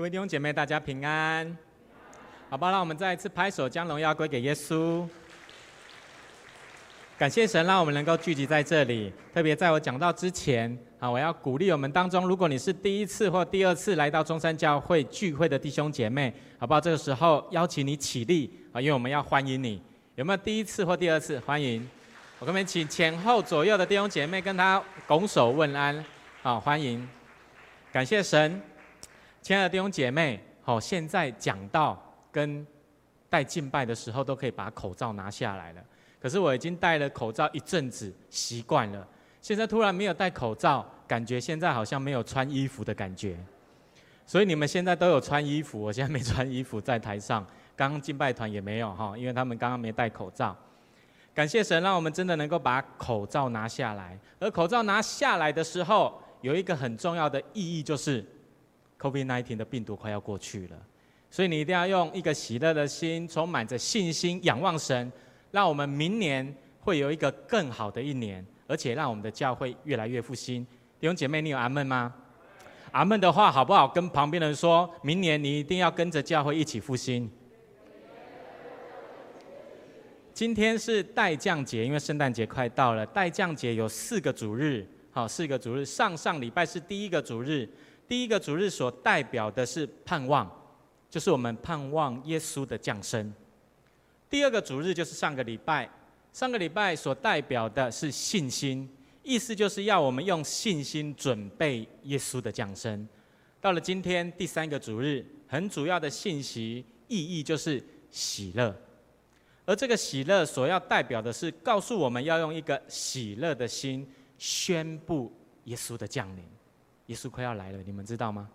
各位弟兄姐妹，大家平安，好吧？让我们再一次拍手，将荣耀归给耶稣。感谢神，让我们能够聚集在这里。特别在我讲到之前，啊，我要鼓励我们当中，如果你是第一次或第二次来到中山教会聚会的弟兄姐妹，好不好？这个时候邀请你起立啊，因为我们要欢迎你。有没有第一次或第二次？欢迎！我跟你们请前后左右的弟兄姐妹跟他拱手问安，啊，欢迎！感谢神。亲爱的弟兄姐妹，好，现在讲道跟带敬拜的时候都可以把口罩拿下来了。可是我已经戴了口罩一阵子，习惯了。现在突然没有戴口罩，感觉现在好像没有穿衣服的感觉。所以你们现在都有穿衣服，我现在没穿衣服在台上。刚刚敬拜团也没有哈，因为他们刚刚没戴口罩。感谢神，让我们真的能够把口罩拿下来。而口罩拿下来的时候，有一个很重要的意义就是。COVID-19 的病毒快要过去了，所以你一定要用一个喜乐的心，充满着信心，仰望神，让我们明年会有一个更好的一年，而且让我们的教会越来越复兴。弟兄姐妹，你有阿门吗？阿门的话，好不好？跟旁边人说，明年你一定要跟着教会一起复兴。今天是待降节，因为圣诞节快到了，待降节有四个主日，好，四个主日，上上礼拜是第一个主日。第一个主日所代表的是盼望，就是我们盼望耶稣的降生。第二个主日就是上个礼拜，上个礼拜所代表的是信心，意思就是要我们用信心准备耶稣的降生。到了今天第三个主日，很主要的信息意义就是喜乐，而这个喜乐所要代表的是告诉我们要用一个喜乐的心宣布耶稣的降临。耶稣快要来了，你们知道吗？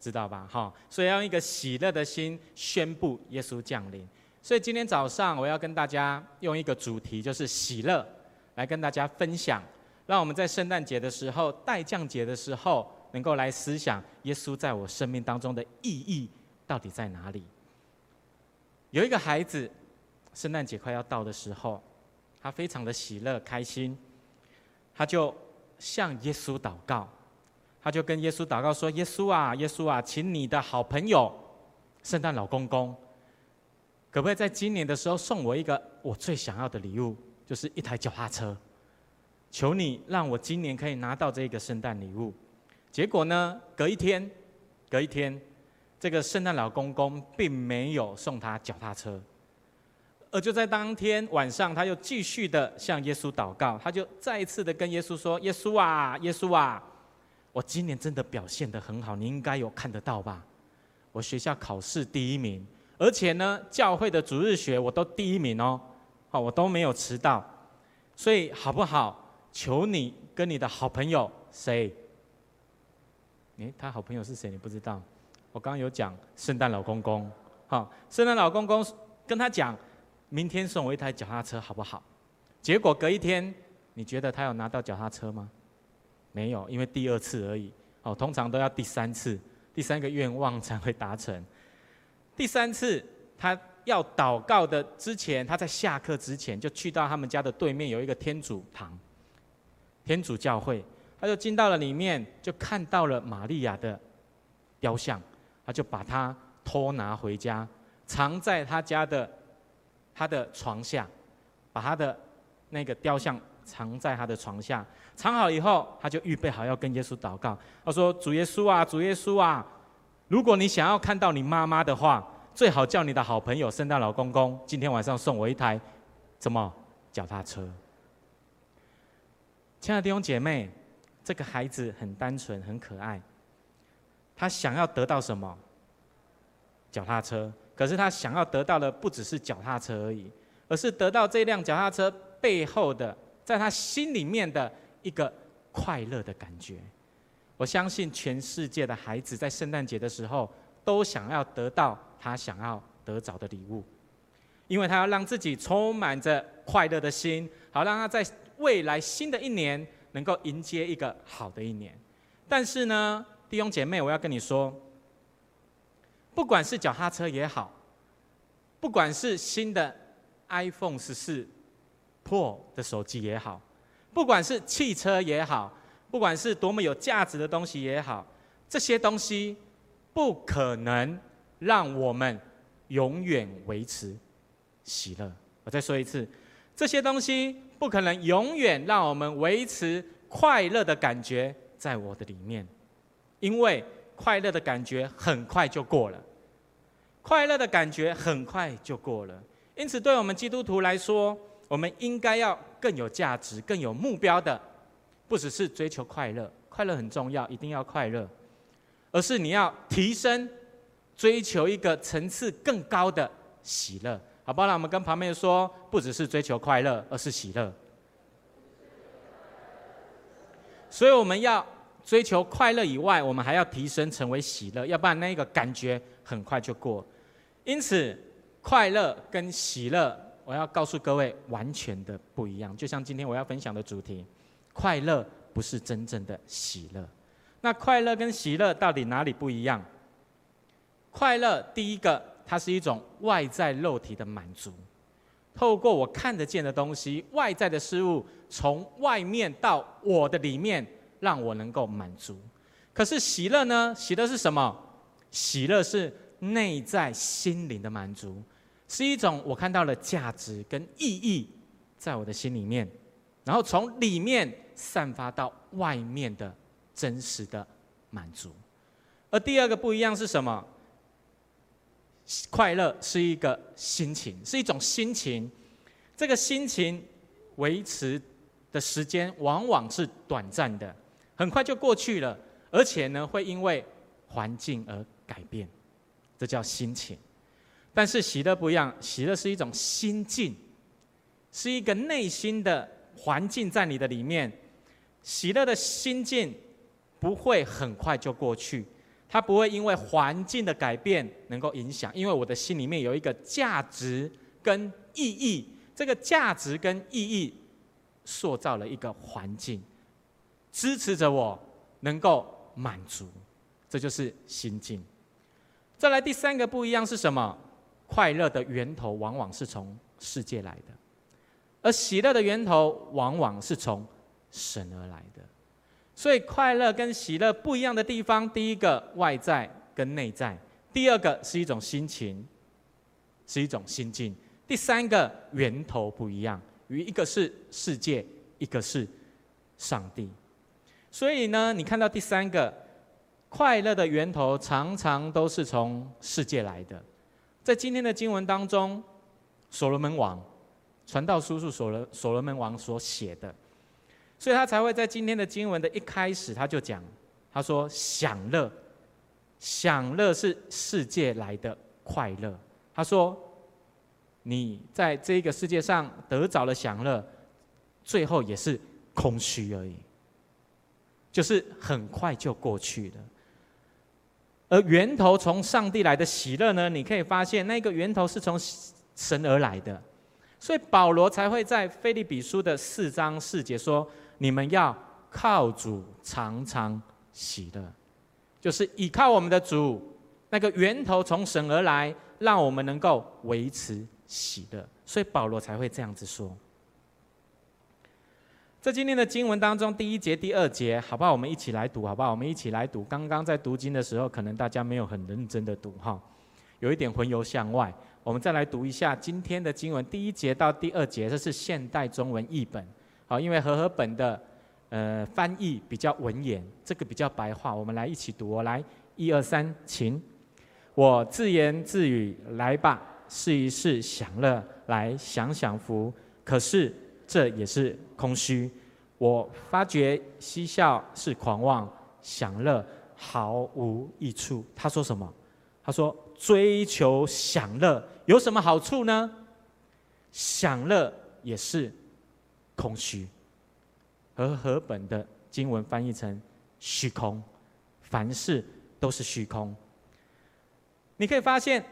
知道吧？哈，所以要用一个喜乐的心宣布耶稣降临。所以今天早上我要跟大家用一个主题，就是喜乐，来跟大家分享，让我们在圣诞节的时候、待降节的时候，能够来思想耶稣在我生命当中的意义到底在哪里。有一个孩子，圣诞节快要到的时候，他非常的喜乐开心，他就向耶稣祷告。他就跟耶稣祷告说：“耶稣啊，耶稣啊，请你的好朋友圣诞老公公，可不可以在今年的时候送我一个我最想要的礼物，就是一台脚踏车？求你让我今年可以拿到这个圣诞礼物。”结果呢，隔一天，隔一天，这个圣诞老公公并没有送他脚踏车，而就在当天晚上，他又继续的向耶稣祷告，他就再一次的跟耶稣说：“耶稣啊，耶稣啊。”我今年真的表现得很好，你应该有看得到吧？我学校考试第一名，而且呢，教会的主日学我都第一名哦，好，我都没有迟到，所以好不好？求你跟你的好朋友谁？诶，他好朋友是谁？你不知道？我刚刚有讲圣诞老公公，好，圣诞老公公跟他讲，明天送我一台脚踏车，好不好？结果隔一天，你觉得他有拿到脚踏车吗？没有，因为第二次而已。哦，通常都要第三次，第三个愿望才会达成。第三次，他要祷告的之前，他在下课之前就去到他们家的对面有一个天主堂，天主教会，他就进到了里面，就看到了玛利亚的雕像，他就把它偷拿回家，藏在他家的他的床下，把他的那个雕像。藏在他的床下，藏好以后，他就预备好要跟耶稣祷告。他说：“主耶稣啊，主耶稣啊，如果你想要看到你妈妈的话，最好叫你的好朋友圣诞老公公今天晚上送我一台，什么脚踏车？”亲爱的弟兄姐妹，这个孩子很单纯，很可爱。他想要得到什么？脚踏车。可是他想要得到的不只是脚踏车而已，而是得到这辆脚踏车背后的。在他心里面的一个快乐的感觉，我相信全世界的孩子在圣诞节的时候都想要得到他想要得着的礼物，因为他要让自己充满着快乐的心，好让他在未来新的一年能够迎接一个好的一年。但是呢，弟兄姐妹，我要跟你说，不管是脚踏车也好，不管是新的 iPhone 十四。破的手机也好，不管是汽车也好，不管是多么有价值的东西也好，这些东西不可能让我们永远维持喜乐。我再说一次，这些东西不可能永远让我们维持快乐的感觉在我的里面，因为快乐的感觉很快就过了。快乐的感觉很快就过了，因此对我们基督徒来说，我们应该要更有价值、更有目标的，不只是追求快乐，快乐很重要，一定要快乐，而是你要提升，追求一个层次更高的喜乐，好不好？那我们跟旁边说，不只是追求快乐，而是喜乐。所以我们要追求快乐以外，我们还要提升成为喜乐，要不然那个感觉很快就过。因此，快乐跟喜乐，我要告诉各位，完全的不一样。就像今天我要分享的主题，快乐不是真正的喜乐。那快乐跟喜乐到底哪里不一样？快乐，第一个，它是一种外在肉体的满足，透过我看得见的东西，外在的事物，从外面到我的里面，让我能够满足。可是喜乐呢？喜乐是什么？喜乐是。内在心灵的满足，是一种我看到了价值跟意义，在我的心里面，然后从里面散发到外面的真实的满足。而第二个不一样是什么？快乐是一个心情，是一种心情。这个心情维持的时间往往是短暂的，很快就过去了，而且呢，会因为环境而改变。这叫心情，但是喜乐不一样，喜乐是一种心境，是一个内心的环境在你的里面。喜乐的心境不会很快就过去，它不会因为环境的改变能够影响，因为我的心里面有一个价值跟意义，这个价值跟意义塑造了一个环境，支持着我能够满足，这就是心境。再来第三个不一样是什么？快乐的源头往往是从世界来的，而喜乐的源头往往是从神而来的。所以快乐跟喜乐不一样的地方，第一个外在跟内在，第二个是一种心情，是一种心境，第三个源头不一样，与一个是世界，一个是上帝。所以呢，你看到第三个。快乐的源头常常都是从世界来的，在今天的经文当中，所罗门王传道书是所罗所罗门王所写的，所以他才会在今天的经文的一开始他就讲，他说享乐，享乐是世界来的快乐。他说，你在这个世界上得着了享乐，最后也是空虚而已，就是很快就过去了。而源头从上帝来的喜乐呢？你可以发现，那个源头是从神而来的，所以保罗才会在腓利比书的四章四节说：“你们要靠主常常喜乐，就是依靠我们的主，那个源头从神而来，让我们能够维持喜乐。”所以保罗才会这样子说。在今天的经文当中，第一节、第二节，好不好？我们一起来读，好不好？我们一起来读。刚刚在读经的时候，可能大家没有很认真的读，哈，有一点魂游向外。我们再来读一下今天的经文，第一节到第二节，这是现代中文译本，好，因为和合本的呃翻译比较文言，这个比较白话。我们来一起读哦，来，一二三，请。我自言自语，来吧，试一试享乐，来享享福。可是。这也是空虚。我发觉嬉笑是狂妄，享乐毫无益处。他说什么？他说追求享乐有什么好处呢？享乐也是空虚。和合本的经文翻译成虚空，凡事都是虚空。你可以发现，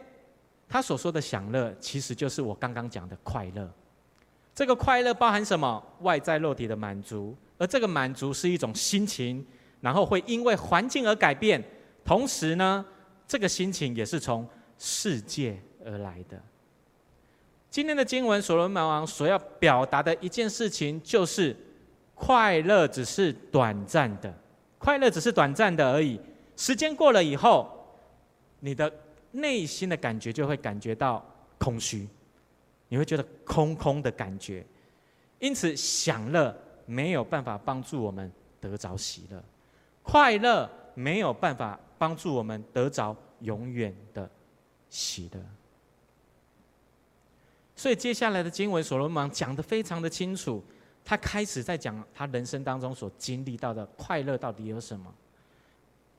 他所说的享乐，其实就是我刚刚讲的快乐。这个快乐包含什么？外在肉体的满足，而这个满足是一种心情，然后会因为环境而改变。同时呢，这个心情也是从世界而来的。今天的经文，所罗门王所要表达的一件事情，就是快乐只是短暂的，快乐只是短暂的而已。时间过了以后，你的内心的感觉就会感觉到空虚，你会觉得空空的感觉。因此，享乐没有办法帮助我们得着喜乐，快乐没有办法帮助我们得着永远的喜乐。所以，接下来的经文，所罗门讲得非常的清楚。他开始在讲他人生当中所经历到的快乐到底有什么？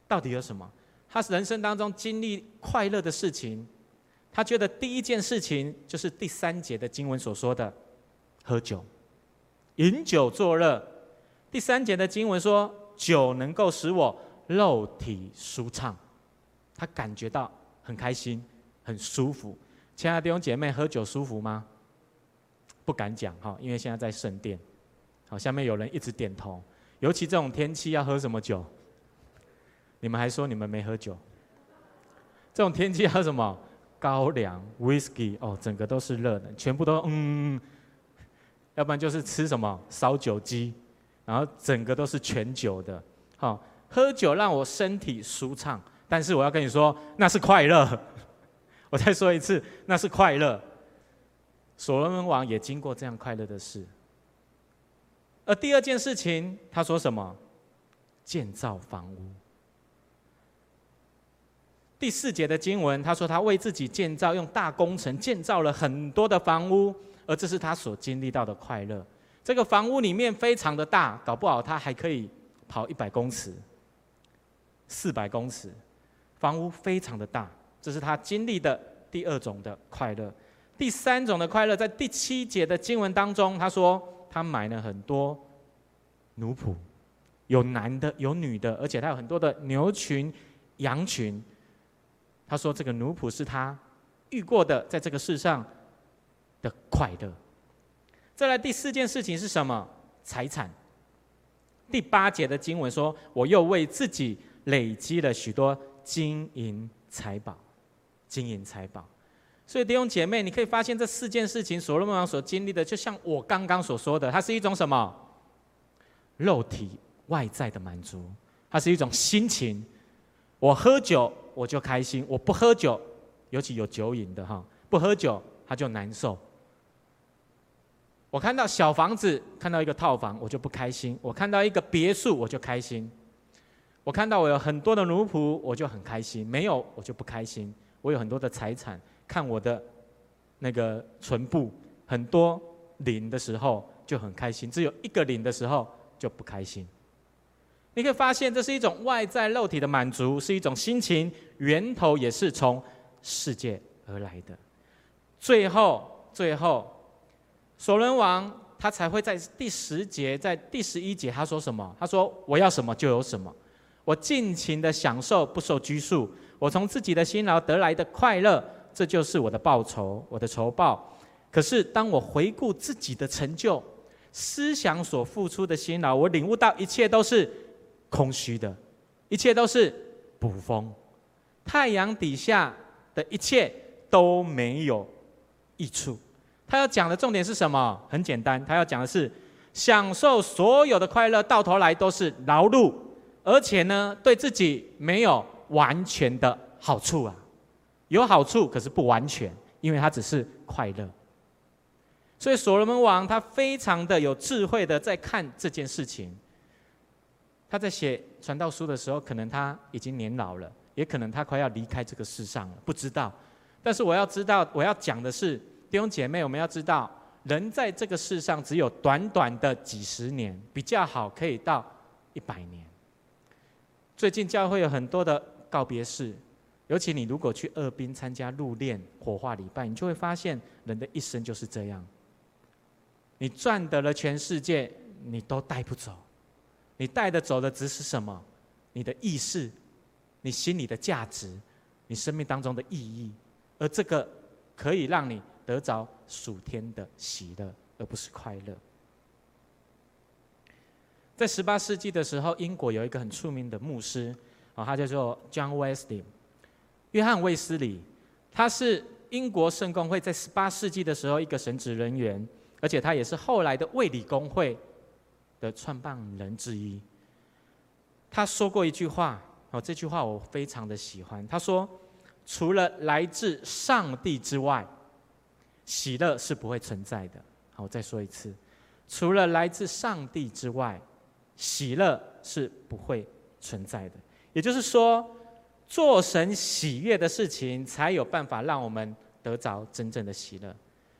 到底有什么？他人生当中经历快乐的事情，他觉得第一件事情就是第三节的经文所说的喝酒、饮酒作乐。第三节的经文说，酒能够使我肉体舒畅，他感觉到很开心、很舒服。亲爱的弟兄姐妹，喝酒舒服吗？不敢讲哈，因为现在在圣殿。好，下面有人一直点头。尤其这种天气要喝什么酒？你们还说你们没喝酒？这种天气喝什么？高粱、whisky 哦，整个都是热的，全部都嗯。要不然就是吃什么烧酒鸡，然后整个都是全酒的。好，喝酒让我身体舒畅，但是我要跟你说，那是快乐。我再说一次，那是快乐。所罗门王也经过这样快乐的事。而第二件事情，他说什么？建造房屋。第四节的经文，他说他为自己建造，用大工程建造了很多的房屋，而这是他所经历到的快乐。这个房屋里面非常的大，搞不好他还可以跑一百公尺、四百公尺，房屋非常的大。这是他经历的第二种的快乐，第三种的快乐，在第七节的经文当中，他说他买了很多奴仆，有男的有女的，而且他有很多的牛群、羊群。他说这个奴仆是他遇过的，在这个世上的快乐。再来第四件事情是什么？财产。第八节的经文说，我又为自己累积了许多金银财宝。金银财宝，所以弟兄姐妹，你可以发现这四件事情，所罗门王所经历的，就像我刚刚所说的，它是一种什么？肉体外在的满足，它是一种心情。我喝酒我就开心，我不喝酒，尤其有酒瘾的哈，不喝酒他就难受。我看到小房子，看到一个套房，我就不开心；我看到一个别墅，我就开心；我看到我有很多的奴仆，我就很开心；没有，我就不开心。我有很多的财产，看我的那个存簿，很多零的时候就很开心，只有一个零的时候就不开心。你可以发现，这是一种外在肉体的满足，是一种心情，源头也是从世界而来的。最后，最后，索伦王他才会在第十节，在第十一节，他说什么？他说：“我要什么就有什么，我尽情的享受，不受拘束。”我从自己的辛劳得来的快乐，这就是我的报酬，我的酬报。可是当我回顾自己的成就，思想所付出的辛劳，我领悟到一切都是空虚的，一切都是捕风。太阳底下的一切都没有益处。他要讲的重点是什么？很简单，他要讲的是享受所有的快乐，到头来都是劳碌，而且呢，对自己没有。完全的好处啊，有好处，可是不完全，因为它只是快乐。所以所罗门王他非常的有智慧的在看这件事情。他在写传道书的时候，可能他已经年老了，也可能他快要离开这个世上了，不知道。但是我要知道，我要讲的是弟兄姐妹，我们要知道，人在这个世上只有短短的几十年，比较好可以到一百年。最近教会有很多的。告别式，尤其你如果去二滨参加入殓火化礼拜，你就会发现人的一生就是这样。你赚得了全世界，你都带不走。你带的走的只是什么？你的意识，你心里的价值，你生命当中的意义。而这个可以让你得着属天的喜乐，而不是快乐。在十八世纪的时候，英国有一个很出名的牧师。啊，他叫做 John Wesley，约翰卫斯理，他是英国圣公会在十八世纪的时候一个神职人员，而且他也是后来的卫理公会的创办人之一。他说过一句话，哦，这句话我非常的喜欢。他说：“除了来自上帝之外，喜乐是不会存在的。好，我再说一次，除了来自上帝之外，喜乐是不会存在的。也就是说，做神喜悦的事情，才有办法让我们得着真正的喜乐。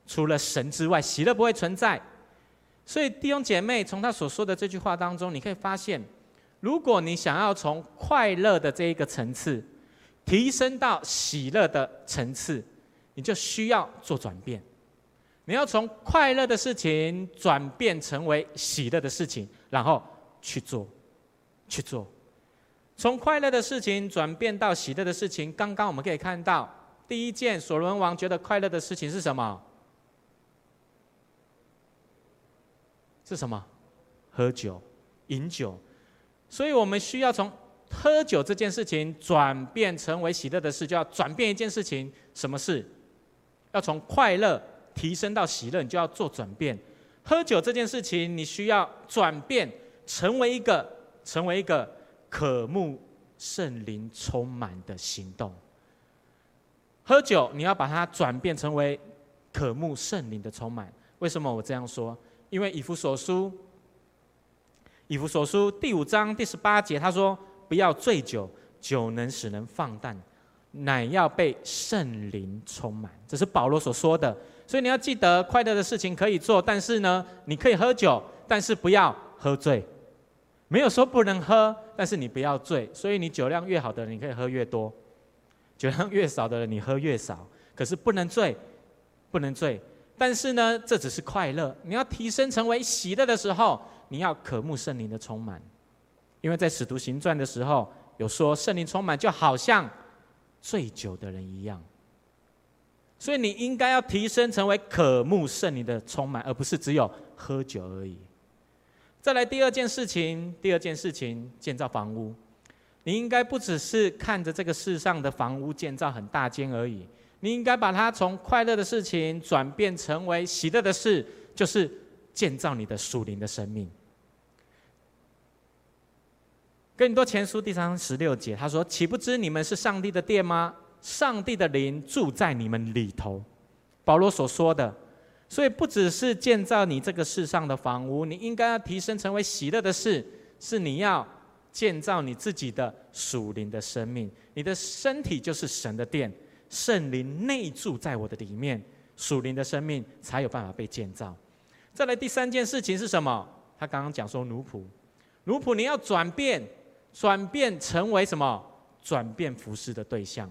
除了神之外，喜乐不会存在。所以弟兄姐妹，从他所说的这句话当中，你可以发现，如果你想要从快乐的这一个层次提升到喜乐的层次，你就需要做转变。你要从快乐的事情转变成为喜乐的事情，然后去做，去做。从快乐的事情转变到喜乐的事情，刚刚我们可以看到，第一件所罗门王觉得快乐的事情是什么？是什么？喝酒、饮酒。所以我们需要从喝酒这件事情转变成为喜乐的事，就要转变一件事情。什么事？要从快乐提升到喜乐，你就要做转变。喝酒这件事情，你需要转变成为一个，成为一个渴慕圣灵充满的行动。喝酒，你要把它转变成为渴慕圣灵的充满。为什么我这样说？因为以弗所书，以弗所书第五章第十八节，他说：“不要醉酒，酒能使人放荡，乃要被圣灵充满。”这是保罗所说的。所以你要记得，快乐的事情可以做，但是呢，你可以喝酒，但是不要喝醉。没有说不能喝，但是你不要醉。所以你酒量越好的人，你可以喝越多；酒量越少的人，你喝越少。可是不能醉，不能醉。但是呢，这只是快乐。你要提升成为喜乐的时候，你要渴慕圣灵的充满。因为在使徒行传的时候，有说圣灵充满就好像醉酒的人一样。所以你应该要提升成为渴慕圣灵的充满，而不是只有喝酒而已。再来第二件事情，第二件事情，建造房屋。你应该不只是看着这个世上的房屋建造很大间而已。你应该把它从快乐的事情转变成为喜乐的事，就是建造你的属灵的生命。更多前书第三十六节，他说：“岂不知你们是上帝的殿吗？上帝的灵住在你们里头。”保罗所说的，所以不只是建造你这个世上的房屋，你应该要提升成为喜乐的事，是你要建造你自己的属灵的生命。你的身体就是神的殿。圣灵内住在我的里面，属灵的生命才有办法被建造。再来第三件事情是什么？他刚刚讲说奴仆，奴仆你要转变，转变成为什么？转变服侍的对象。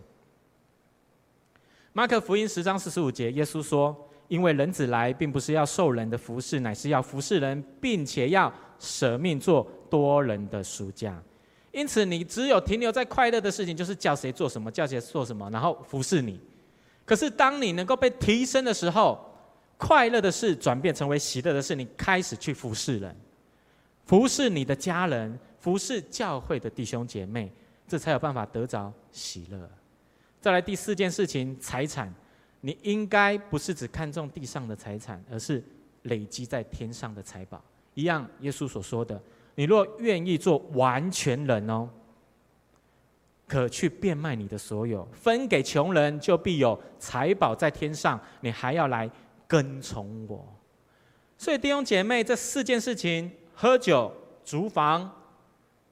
马可福音十章四十五节，耶稣说：“因为人子来，并不是要受人的服侍，乃是要服侍人，并且要舍命做多人的赎价。”因此，你只有停留在快乐的事情，就是叫谁做什么，叫谁做什么，然后服侍你。可是，当你能够被提升的时候，快乐的事转变成为喜乐的事，你开始去服侍人，服侍你的家人，服侍教会的弟兄姐妹，这才有办法得着喜乐。再来第四件事情，财产，你应该不是只看重地上的财产，而是累积在天上的财宝。一样，耶稣所说的。你若愿意做完全人哦，可去变卖你的所有，分给穷人，就必有财宝在天上。你还要来跟从我。所以弟兄姐妹，这四件事情：喝酒、租房、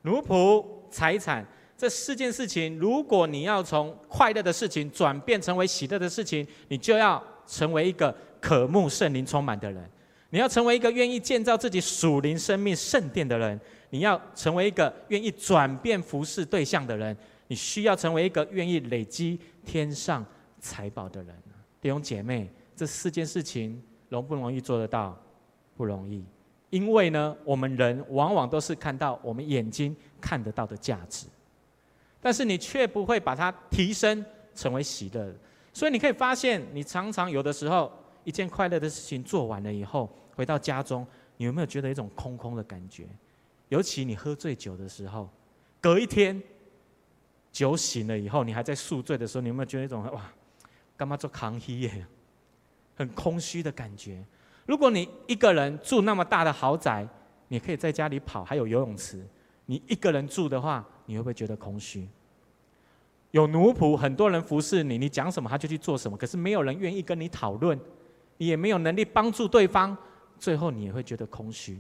奴仆、财产，这四件事情，如果你要从快乐的事情转变成为喜乐的事情，你就要成为一个渴慕圣灵充满的人。你要成为一个愿意建造自己属灵生命圣殿的人，你要成为一个愿意转变服侍对象的人，你需要成为一个愿意累积天上财宝的人。弟兄姐妹，这四件事情容不容易做得到？不容易，因为呢，我们人往往都是看到我们眼睛看得到的价值，但是你却不会把它提升成为喜乐。所以你可以发现，你常常有的时候。一件快乐的事情做完了以后，回到家中，你有没有觉得一种空空的感觉？尤其你喝醉酒的时候，隔一天酒醒了以后，你还在宿醉的时候，你有没有觉得一种哇，干嘛做扛希耶，很空虚的感觉？如果你一个人住那么大的豪宅，你可以在家里跑，还有游泳池，你一个人住的话，你会不会觉得空虚？有奴仆，很多人服侍你，你讲什么他就去做什么，可是没有人愿意跟你讨论，你也没有能力帮助对方，最后你也会觉得空虚。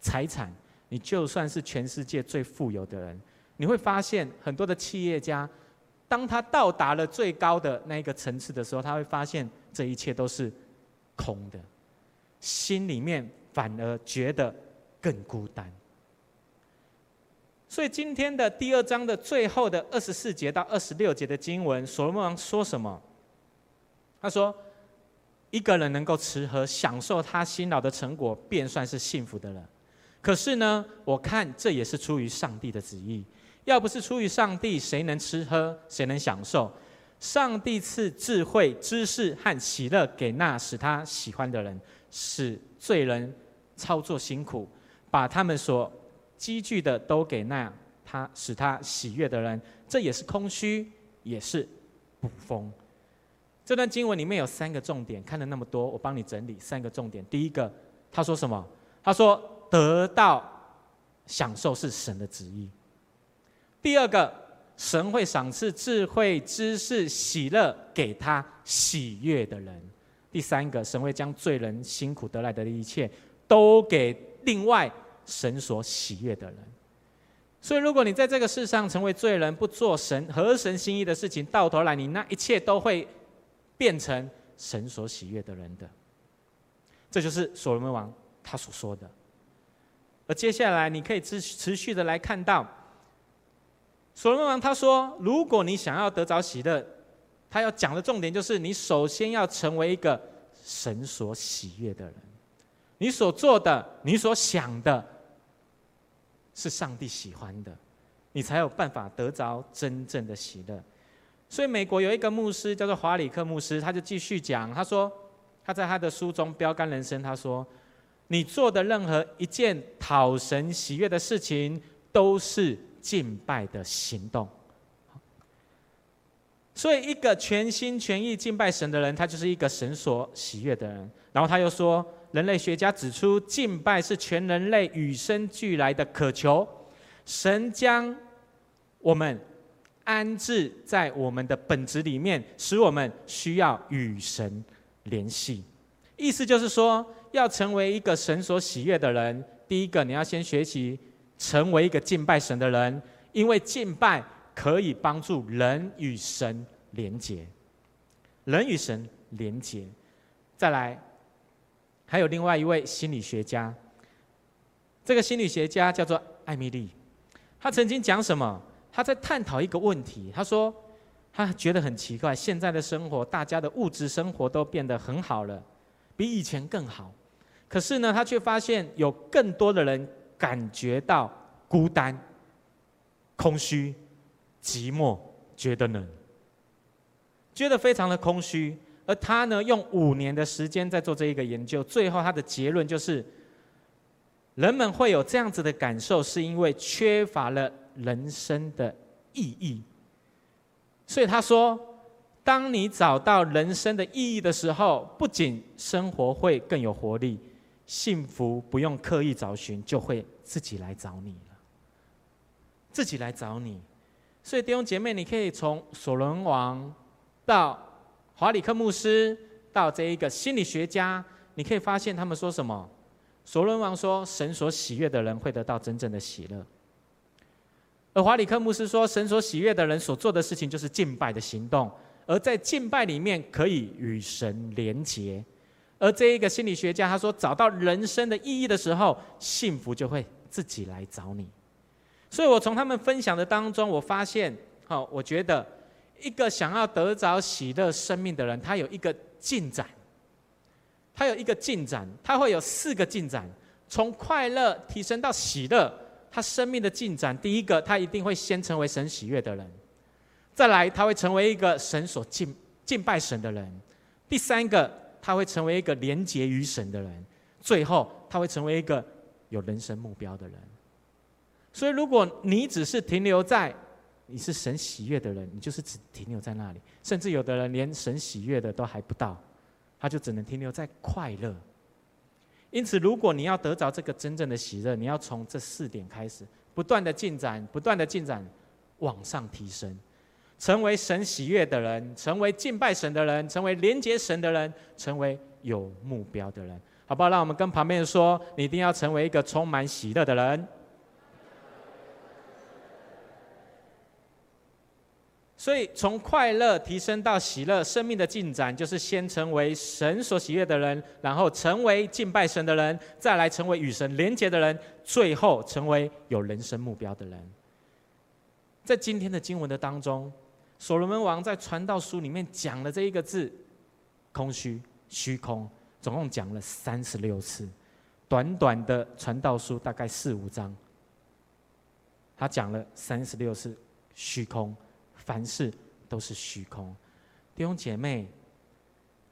财产，你就算是全世界最富有的人，你会发现很多的企业家，当他到达了最高的那一个层次的时候，他会发现这一切都是空的，心里面反而觉得更孤单。所以今天的第二章的最后的二十四节到二十六节的经文，所罗门王说什么？他说：“一个人能够吃喝，享受他辛劳的成果，便算是幸福的了。可是呢，我看这也是出于上帝的旨意。要不是出于上帝，谁能吃喝？谁能享受？上帝赐智慧、知识和喜乐给那使他喜欢的人，使罪人操作辛苦，把他们所。”积聚的都给那他使他喜悦的人，这也是空虚，也是补风。这段经文里面有三个重点，看了那么多，我帮你整理三个重点。第一个，他说什么？他说得到享受是神的旨意。第二个，神会赏赐智慧、知识、喜乐给他喜悦的人。第三个，神会将罪人辛苦得来的一切都给另外。神所喜悦的人，所以如果你在这个世上成为罪人，不做神合神心意的事情，到头来你那一切都会变成神所喜悦的人的。这就是所罗门王他所说的。而接下来你可以持持续的来看到，所罗门王他说，如果你想要得着喜乐，他要讲的重点就是你首先要成为一个神所喜悦的人，你所做的，你所想的。是上帝喜欢的，你才有办法得着真正的喜乐。所以，美国有一个牧师叫做华里克牧师，他就继续讲，他说他在他的书中标杆人生，他说：“你做的任何一件讨神喜悦的事情，都是敬拜的行动。”所以，一个全心全意敬拜神的人，他就是一个神所喜悦的人。然后他又说。人类学家指出，敬拜是全人类与生俱来的渴求。神将我们安置在我们的本质里面，使我们需要与神联系。意思就是说，要成为一个神所喜悦的人，第一个你要先学习成为一个敬拜神的人，因为敬拜可以帮助人与神连结，人与神连结。再来。还有另外一位心理学家，这个心理学家叫做艾米丽，他曾经讲什么？他在探讨一个问题。他说，他觉得很奇怪，现在的生活，大家的物质生活都变得很好了，比以前更好。可是呢，他却发现有更多的人感觉到孤单、空虚、寂寞，觉得冷，觉得非常的空虚。而他呢，用五年的时间在做这一个研究，最后他的结论就是：人们会有这样子的感受，是因为缺乏了人生的意义。所以他说，当你找到人生的意义的时候，不仅生活会更有活力，幸福不用刻意找寻，就会自己来找你了。自己来找你。所以弟兄姐妹，你可以从索伦王到。华里克牧师到这一个心理学家，你可以发现他们说什么？索伦王说：“神所喜悦的人会得到真正的喜乐。”而华里克牧师说：“神所喜悦的人所做的事情就是敬拜的行动，而在敬拜里面可以与神连结。”而这一个心理学家他说：“找到人生的意义的时候，幸福就会自己来找你。”所以我从他们分享的当中，我发现，好，我觉得。一个想要得着喜乐生命的人，他有一个进展，他有一个进展，他会有四个进展，从快乐提升到喜乐，他生命的进展。第一个，他一定会先成为神喜悦的人；再来，他会成为一个神所敬敬拜神的人；第三个，他会成为一个连结于神的人；最后，他会成为一个有人生目标的人。所以，如果你只是停留在你是神喜悦的人，你就是只停留在那里，甚至有的人连神喜悦的都还不到，他就只能停留在快乐。因此，如果你要得着这个真正的喜乐，你要从这四点开始，不断的进展，不断的进展，往上提升。成为神喜悦的人，成为敬拜神的人，成为连接神的人，成为有目标的人，好不好？让我们跟旁边人说，你一定要成为一个充满喜乐的人。所以，从快乐提升到喜乐，生命的进展就是先成为神所喜悦的人，然后成为敬拜神的人，再来成为与神连结的人，最后成为有人生目标的人。在今天的经文的当中，所罗门王在传道书里面讲了这一个字“空虚”“虚空”，总共讲了三十六次。短短的传道书大概四五章，他讲了三十六次“虚空”。凡事都是虚空，弟兄姐妹，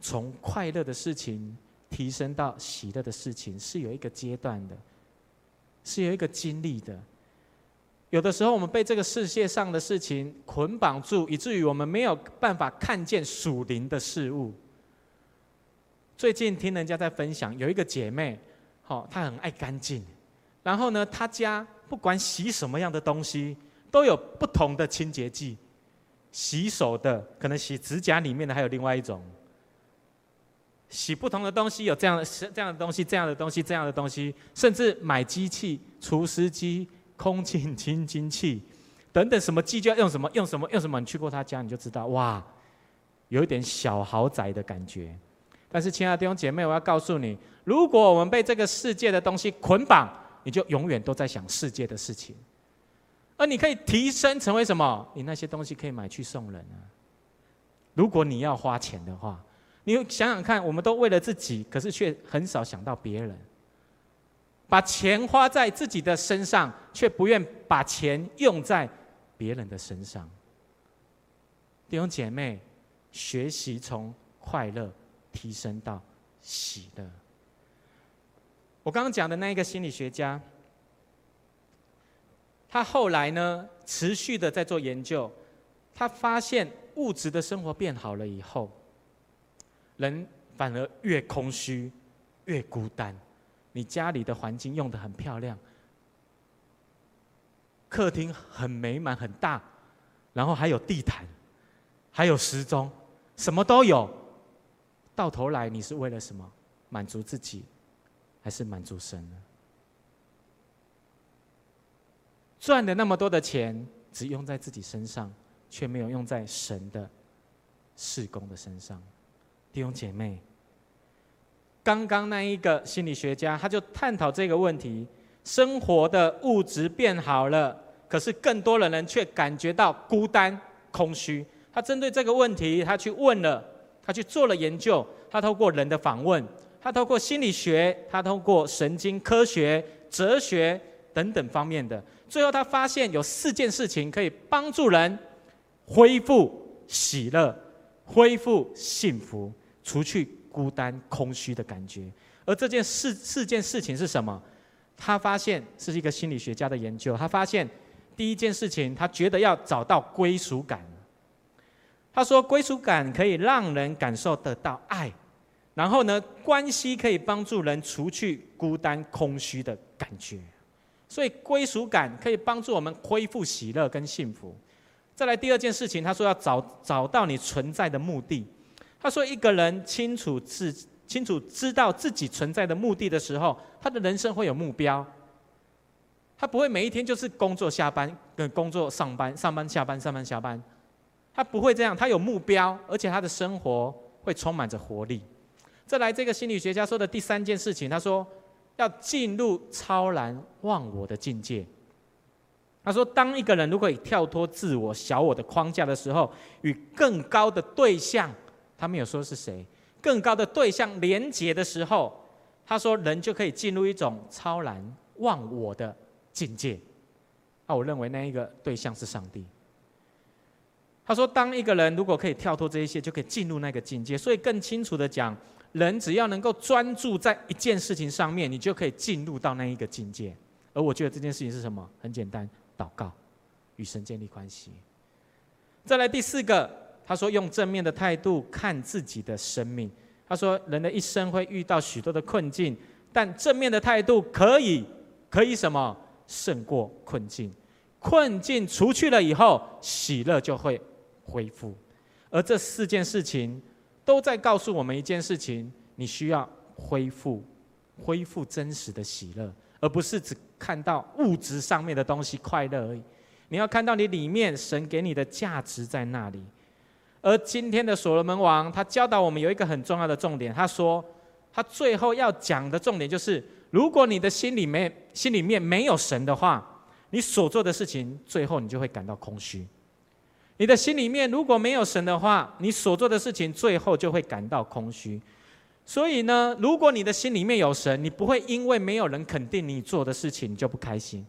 从快乐的事情提升到喜乐的事情，是有一个阶段的，是有一个经历的。有的时候，我们被这个世界上的事情捆绑住，以至于我们没有办法看见属灵的事物。最近听人家在分享，有一个姐妹，好，她很爱干净，然后呢，她家不管洗什么样的东西，都有不同的清洁剂。洗手的可能洗指甲里面的还有另外一种，洗不同的东西有这样的这样的东西这样的东西这样的东西，甚至买机器除湿机、空气清新器等等什么机就要用什么用什么用什么，你去过他家你就知道哇，有一点小豪宅的感觉。但是亲爱的弟兄姐妹，我要告诉你，如果我们被这个世界的东西捆绑，你就永远都在想世界的事情。而你可以提升成为什么？你那些东西可以买去送人啊。如果你要花钱的话，你想想看，我们都为了自己，可是却很少想到别人。把钱花在自己的身上，却不愿把钱用在别人的身上。弟兄姐妹，学习从快乐提升到喜乐。我刚刚讲的那一个心理学家。他后来呢，持续的在做研究，他发现物质的生活变好了以后，人反而越空虚，越孤单。你家里的环境用得很漂亮，客厅很美满很大，然后还有地毯，还有时钟，什么都有。到头来你是为了什么？满足自己，还是满足神呢？赚了那么多的钱，只用在自己身上，却没有用在神的事工的身上。弟兄姐妹，刚刚那一个心理学家，他就探讨这个问题：生活的物质变好了，可是更多的人却感觉到孤单、空虚。他针对这个问题，他去问了，他去做了研究，他透过人的访问，他透过心理学，他透过神经科学、哲学等等方面的。最后，他发现有四件事情可以帮助人恢复喜乐、恢复幸福、除去孤单、空虚的感觉。而这件事四件事情是什么？他发现是一个心理学家的研究。他发现第一件事情，他觉得要找到归属感。他说，归属感可以让人感受得到爱，然后呢，关系可以帮助人除去孤单、空虚的感觉。所以归属感可以帮助我们恢复喜乐跟幸福。再来第二件事情，他说要找找到你存在的目的。他说一个人清楚自清楚知道自己存在的目的的时候，他的人生会有目标。他不会每一天就是工作下班跟工作上班上班下班上班下班，他不会这样，他有目标，而且他的生活会充满着活力。再来这个心理学家说的第三件事情，他说。要进入超然忘我的境界。他说：“当一个人如果以跳脱自我、小我的框架的时候，与更高的对象，他没有说是谁，更高的对象连结的时候，他说人就可以进入一种超然忘我的境界。啊，我认为那一个对象是上帝。他说，当一个人如果可以跳脱这一些，就可以进入那个境界。所以更清楚的讲。”人只要能够专注在一件事情上面，你就可以进入到那一个境界。而我觉得这件事情是什么？很简单，祷告，与神建立关系。再来第四个，他说用正面的态度看自己的生命。他说人的一生会遇到许多的困境，但正面的态度可以可以什么胜过困境？困境除去了以后，喜乐就会恢复。而这四件事情都在告诉我们一件事情：你需要恢复，恢复真实的喜乐，而不是只看到物质上面的东西快乐而已。你要看到你里面神给你的价值在那里。而今天的所罗门王，他教导我们有一个很重要的重点。他说，他最后要讲的重点就是：如果你的心里面心里面没有神的话，你所做的事情，最后你就会感到空虚。你的心里面如果没有神的话，你所做的事情，最后就会感到空虚。所以呢，如果你的心里面有神，你不会因为没有人肯定你做的事情，你就不开心。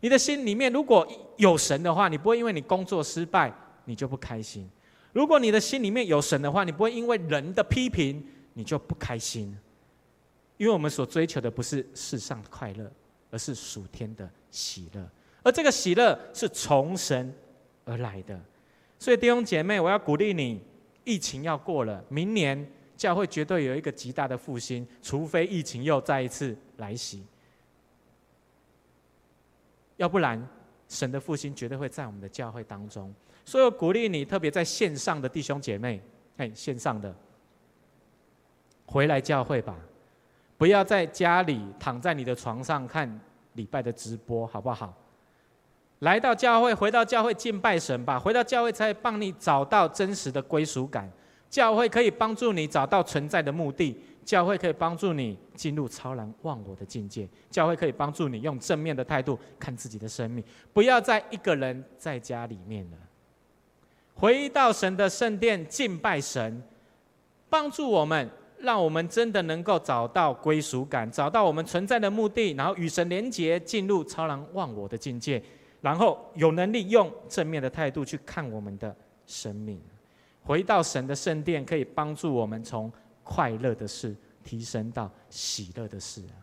你的心里面如果有神的话，你不会因为你工作失败，你就不开心。如果你的心里面有神的话，你不会因为人的批评，你就不开心。因为我们所追求的不是世上的快乐，而是属天的喜乐。而这个喜乐是从神而来的。所以弟兄姐妹，我要鼓励你，疫情要过了，明年教会绝对有一个极大的复兴，除非疫情又再一次来袭。要不然，神的复兴绝对会在我们的教会当中。所以我鼓励你，特别在线上的弟兄姐妹，哎，线上的，回来教会吧，不要在家里躺在你的床上看礼拜的直播，好不好？来到教会，回到教会敬拜神吧，回到教会才帮你找到真实的归属感。教会可以帮助你找到存在的目的。教会可以帮助你进入超然忘我的境界，教会可以帮助你用正面的态度看自己的生命，不要再一个人在家里面了。回到神的圣殿敬拜神，帮助我们，让我们真的能够找到归属感，找到我们存在的目的，然后与神连结，进入超然忘我的境界，然后有能力用正面的态度去看我们的生命。回到神的圣殿，可以帮助我们从快乐的事提升到喜乐的事啊，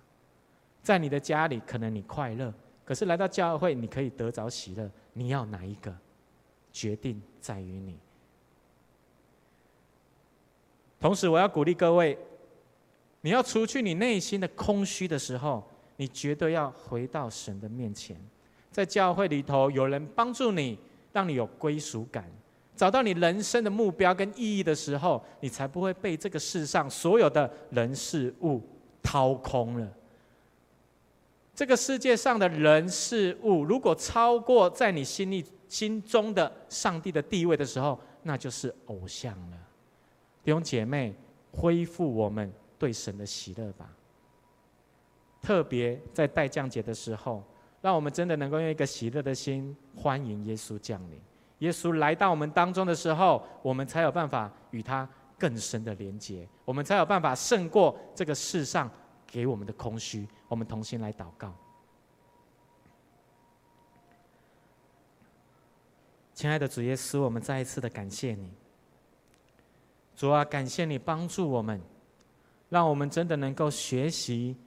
在你的家里可能你快乐，可是来到教会你可以得着喜乐。你要哪一个？决定在于你。同时，我要鼓励各位，你要除去你内心的空虚的时候，你绝对要回到神的面前，在教会里头有人帮助你，让你有归属感。找到你人生的目标跟意义的时候，你才不会被这个世上所有的人事物掏空了。这个世界上的人事物，如果超过在你心里心中的上帝的地位的时候，那就是偶像了。弟兄姐妹，恢复我们对神的喜乐吧。特别在待降节的时候，让我们真的能够用一个喜乐的心欢迎耶稣降临。耶稣来到我们当中的时候，我们才有办法与他更深的连结，我们才有办法胜过这个世上给我们的空虚。我们同心来祷告，亲爱的主耶稣，我们再一次的感谢你。主啊，感谢你帮助我们，让我们真的能够学习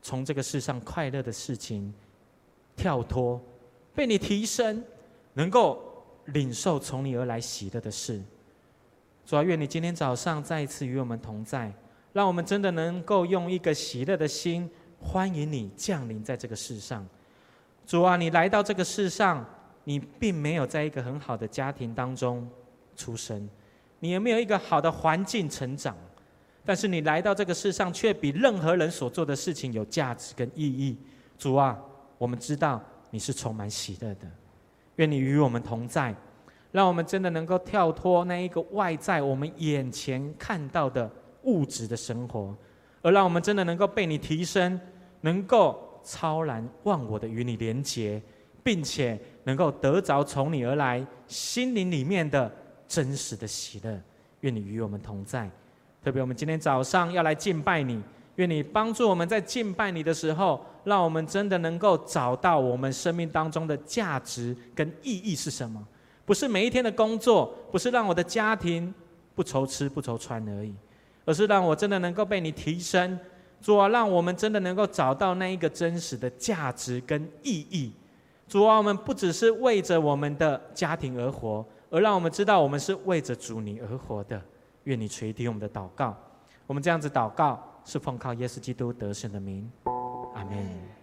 从这个世上快乐的事情跳脱，被你提升，能够。领受从你而来喜乐的事，主啊，愿你今天早上再一次与我们同在，让我们真的能够用一个喜乐的心欢迎你降临在这个世上。主啊，你来到这个世上，你并没有在一个很好的家庭当中出生，你也没有一个好的环境成长，但是你来到这个世上，却比任何人所做的事情有价值跟意义。主啊，我们知道你是充满喜乐的。愿你与我们同在，让我们真的能够跳脱那一个外在我们眼前看到的物质的生活，而让我们真的能够被你提升，能够超然忘我的与你连结，并且能够得着从你而来心灵里面的真实的喜乐。愿你与我们同在，特别我们今天早上要来敬拜你。愿你帮助我们在敬拜你的时候，让我们真的能够找到我们生命当中的价值跟意义是什么？不是每一天的工作，不是让我的家庭不愁吃不愁穿而已，而是让我真的能够被你提升，主啊，让我们真的能够找到那一个真实的价值跟意义。主啊，我们不只是为着我们的家庭而活，而让我们知道我们是为着主你而活的。愿你垂听我们的祷告，我们这样子祷告。是奉靠耶稣基督得胜的名，阿门。